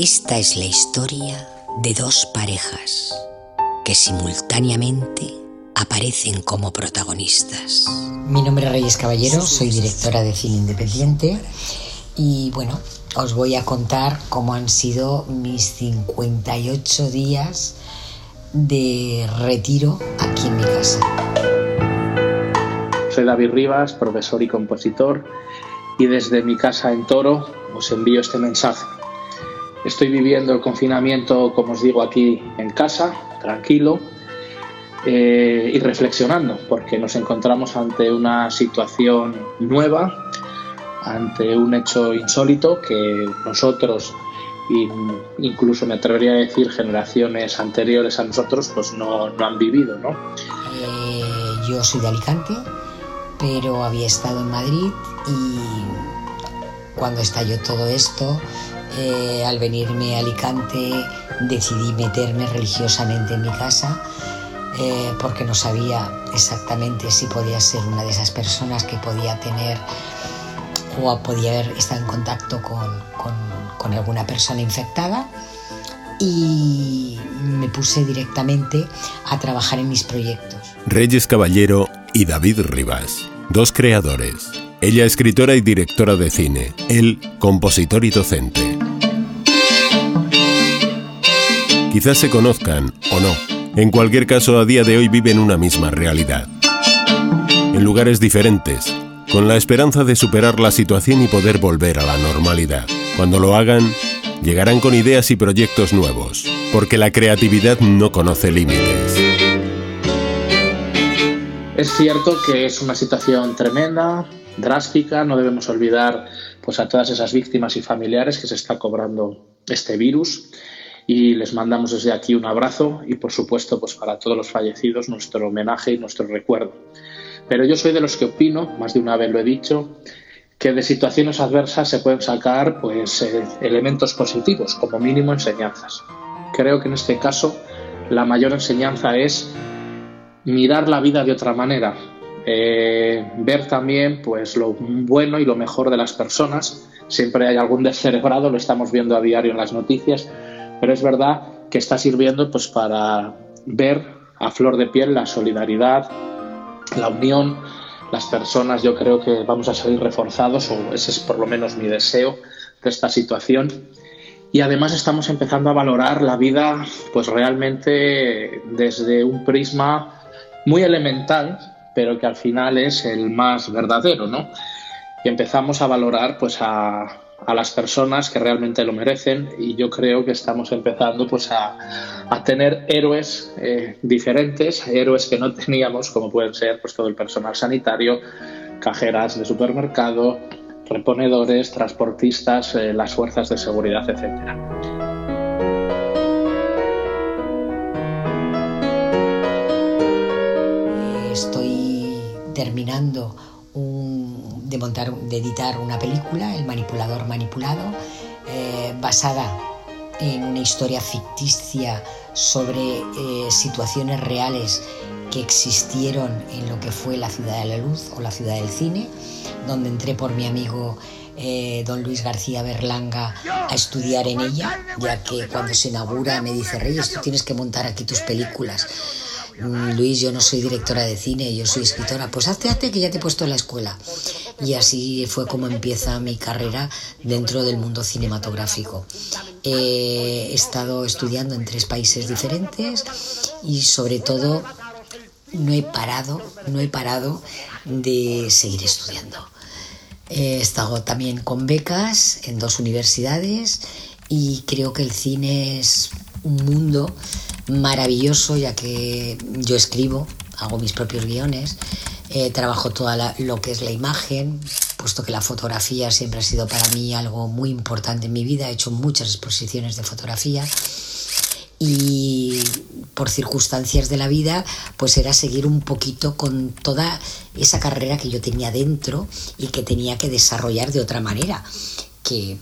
Esta es la historia de dos parejas que simultáneamente aparecen como protagonistas. Mi nombre es Reyes Caballero, soy directora de cine independiente y bueno, os voy a contar cómo han sido mis 58 días de retiro aquí en mi casa. Soy David Rivas, profesor y compositor, y desde mi casa en Toro os envío este mensaje. Estoy viviendo el confinamiento, como os digo, aquí en casa, tranquilo eh, y reflexionando, porque nos encontramos ante una situación nueva, ante un hecho insólito que nosotros, incluso me atrevería a decir generaciones anteriores a nosotros, pues no, no han vivido. ¿no? Eh, yo soy de Alicante, pero había estado en Madrid y cuando estalló todo esto, eh, al venirme a Alicante decidí meterme religiosamente en mi casa eh, porque no sabía exactamente si podía ser una de esas personas que podía tener o podía estado en contacto con, con alguna persona infectada y me puse directamente a trabajar en mis proyectos. Reyes Caballero y David Rivas, dos creadores. Ella escritora y directora de cine, él compositor y docente. Quizás se conozcan o no. En cualquier caso, a día de hoy viven una misma realidad. En lugares diferentes, con la esperanza de superar la situación y poder volver a la normalidad. Cuando lo hagan, llegarán con ideas y proyectos nuevos, porque la creatividad no conoce límites. Es cierto que es una situación tremenda, drástica, no debemos olvidar pues, a todas esas víctimas y familiares que se está cobrando este virus y les mandamos desde aquí un abrazo y por supuesto pues para todos los fallecidos nuestro homenaje y nuestro recuerdo. Pero yo soy de los que opino, más de una vez lo he dicho, que de situaciones adversas se pueden sacar pues eh, elementos positivos, como mínimo enseñanzas. Creo que en este caso la mayor enseñanza es mirar la vida de otra manera, eh, ver también pues lo bueno y lo mejor de las personas. Siempre hay algún descerebrado, lo estamos viendo a diario en las noticias, pero es verdad que está sirviendo pues, para ver a flor de piel la solidaridad, la unión, las personas. Yo creo que vamos a salir reforzados, o ese es por lo menos mi deseo de esta situación. Y además estamos empezando a valorar la vida pues realmente desde un prisma muy elemental, pero que al final es el más verdadero, ¿no? Y empezamos a valorar pues a, a las personas que realmente lo merecen y yo creo que estamos empezando pues a, tener héroes eh, diferentes, héroes que no teníamos como pueden ser pues todo el personal sanitario, cajeras de supermercado, reponedores, transportistas, eh, las fuerzas de seguridad, etcétera. Estoy terminando de, montar, de editar una película, El manipulador manipulado, eh, basada en una historia ficticia sobre eh, situaciones reales que existieron en lo que fue la ciudad de la luz o la ciudad del cine, donde entré por mi amigo eh, don Luis García Berlanga a estudiar en ella, ya que cuando se inaugura me dice, Reyes, tú tienes que montar aquí tus películas. Mm, Luis, yo no soy directora de cine, yo soy escritora. Pues hazte, hazte que ya te he puesto en la escuela. Y así fue como empieza mi carrera dentro del mundo cinematográfico. he estado estudiando en tres países diferentes y sobre todo no he parado, no he parado de seguir estudiando. He estado también con becas en dos universidades y creo que el cine es un mundo maravilloso ya que yo escribo, hago mis propios guiones, eh, trabajo toda lo que es la imagen, puesto que la fotografía siempre ha sido para mí algo muy importante en mi vida, he hecho muchas exposiciones de fotografía y por circunstancias de la vida pues era seguir un poquito con toda esa carrera que yo tenía dentro y que tenía que desarrollar de otra manera que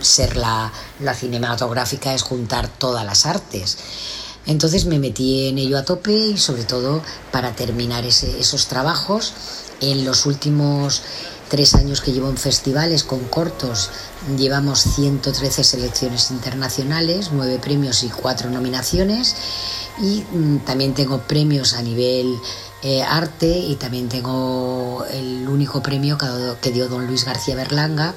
ser la, cinematográfica es juntar todas las artes. Entonces me metí en ello a tope y sobre todo para terminar esos trabajos en los últimos tres años que llevo en festivales con cortos, llevamos 113 selecciones internacionales, nueve premios y cuatro nominaciones. Y mm, también tengo premios a nivel eh, arte y también tengo el único premio que, dio don Luis García Berlanga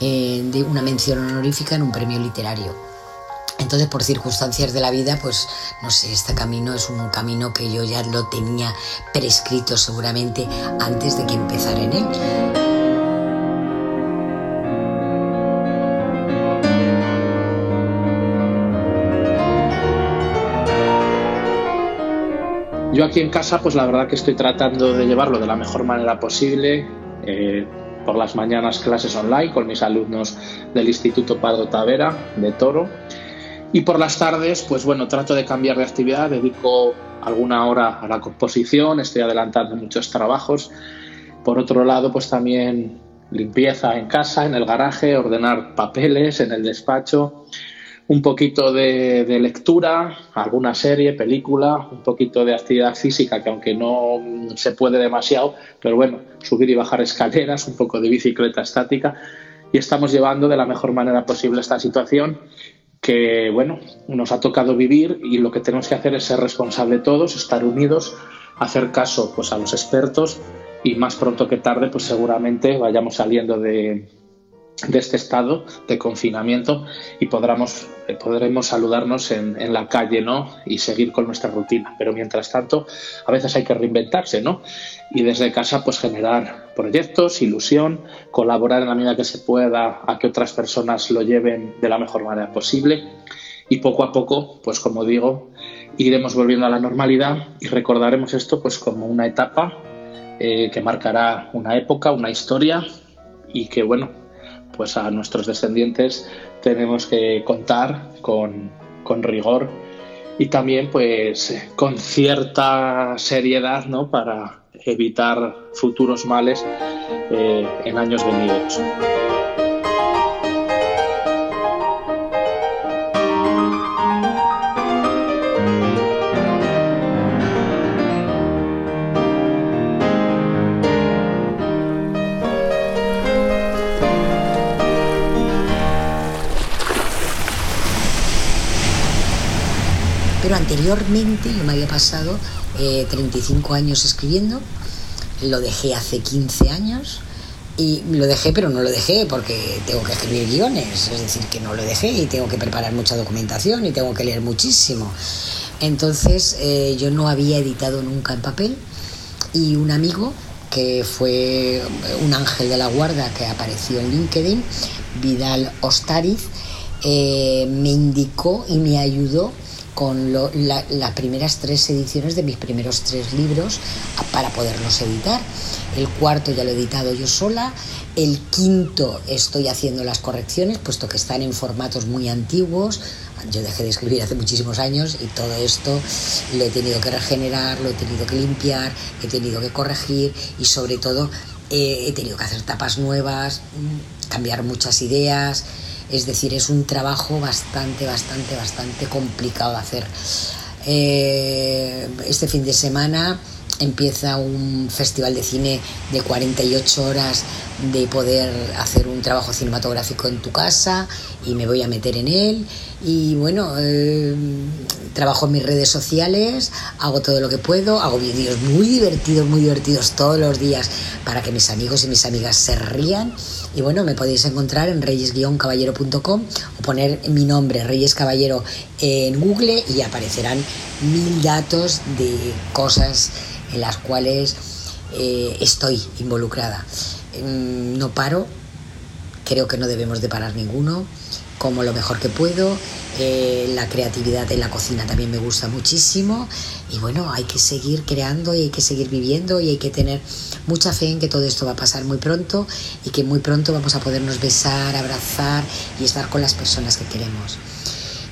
eh, de una mención honorífica en un premio literario. Entonces, por circunstancias de la vida, pues no sé, este camino es un camino que yo ya lo tenía prescrito seguramente antes de que empezara en él. Yo aquí en casa, pues la verdad que estoy tratando de llevarlo de la mejor manera posible. Eh, por las mañanas clases online con mis alumnos del Instituto Padre Tavera de Toro y por las tardes, pues bueno, trato de cambiar de actividad, dedico alguna hora a la composición, estoy adelantando muchos trabajos. Por otro lado, pues también limpieza en casa, en el garaje, ordenar papeles en el despacho, un poquito de, lectura, alguna serie, película, un poquito de actividad física, que aunque no se puede demasiado, pero bueno, subir y bajar escaleras, un poco de bicicleta estática, y estamos llevando de la mejor manera posible esta situación que bueno, nos ha tocado vivir y lo que tenemos que hacer es ser responsables todos, estar unidos, hacer caso pues a los expertos y más pronto que tarde pues seguramente vayamos saliendo de, de este estado de confinamiento y podremos, podremos saludarnos en, en, la calle ¿no? y seguir con nuestra rutina. Pero mientras tanto, a veces hay que reinventarse ¿no? y desde casa pues generar proyectos, ilusión, colaborar en la medida que se pueda a que otras personas lo lleven de la mejor manera posible y poco a poco, pues como digo, iremos volviendo a la normalidad y recordaremos esto pues como una etapa eh, que marcará una época, una historia y que bueno, pues a nuestros descendientes tenemos que contar con, rigor y también pues con cierta seriedad ¿no? para evitar futuros males eh, en años venideros. Anteriormente yo me había pasado 35 eh, años escribiendo, lo dejé hace 15 años y lo dejé, pero no lo dejé porque tengo que escribir guiones, es decir, que no lo dejé y tengo que preparar mucha documentación y tengo que leer muchísimo. Entonces eh, yo no había editado nunca en papel y un amigo que fue un ángel de la guarda que apareció en LinkedIn, Vidal Ostariz, eh, me indicó y me ayudó con las primeras tres ediciones de mis primeros tres libros para poderlos editar. El cuarto ya lo he editado yo sola. El quinto estoy haciendo las correcciones, puesto que están en formatos muy antiguos. Yo dejé de escribir hace muchísimos años y todo esto lo he tenido que regenerar, lo he tenido que limpiar, he tenido que corregir y sobre todo eh, he tenido que hacer tapas nuevas, mm, cambiar muchas ideas. Es decir, es un trabajo bastante, bastante, bastante complicado de hacer. Eh, este fin de semana empieza un festival de cine de 48 horas de poder hacer un trabajo cinematográfico en tu casa y me voy a meter en él y bueno, eh, trabajo en mis redes sociales, hago todo lo que puedo, hago vídeos muy divertidos, muy divertidos todos los días para que mis amigos y mis amigas se rían y bueno, me podéis encontrar en reyes-caballero.com o poner mi nombre, Reyes Caballero, en Google y aparecerán mil datos de cosas en las cuales eh, estoy involucrada. Mm, no paro, creo que no debemos de parar ninguno, como lo mejor que puedo. Eh, la creatividad en la cocina también me gusta muchísimo y bueno, hay que seguir creando y hay que seguir viviendo y hay que tener mucha fe en que todo esto va a pasar muy pronto y que muy pronto vamos a podernos besar, abrazar y estar con las personas que queremos.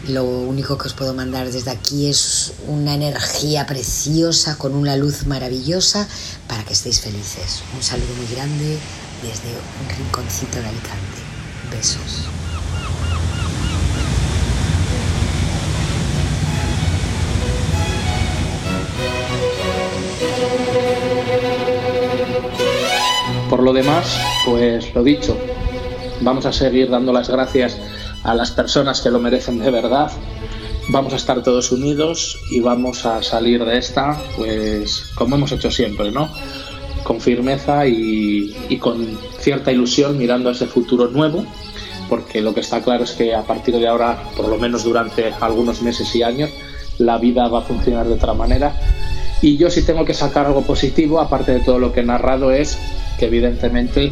Lo único que os puedo mandar desde aquí es una energía preciosa con una luz maravillosa para que estéis felices. Un saludo muy grande desde un rinconcito de Alicante. Besos. Por lo demás, pues lo dicho, vamos a seguir dando las gracias a las personas que lo merecen de verdad. Vamos a estar todos unidos y vamos a salir de esta, pues como hemos hecho siempre, ¿no? Con firmeza y, con cierta ilusión mirando a ese futuro nuevo, porque lo que está claro es que a partir de ahora, por lo menos durante algunos meses y años, la vida va a funcionar de otra manera. Y yo si tengo que sacar algo positivo, aparte de todo lo que he narrado, es que evidentemente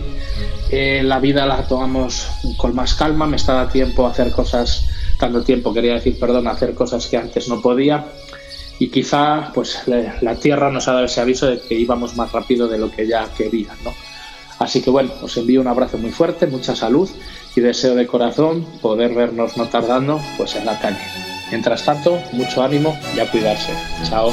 eh, la vida la tomamos con más calma, me está dando tiempo a hacer cosas, tanto tiempo, quería decir, perdón, a hacer cosas que antes no podía y quizá pues la Tierra nos ha dado ese aviso de que íbamos más rápido de lo que ya quería, ¿no? Así que bueno, os envío un abrazo muy fuerte, mucha salud y deseo de corazón poder vernos no tardando pues en la calle. Mientras tanto, mucho ánimo y a cuidarse. Chao.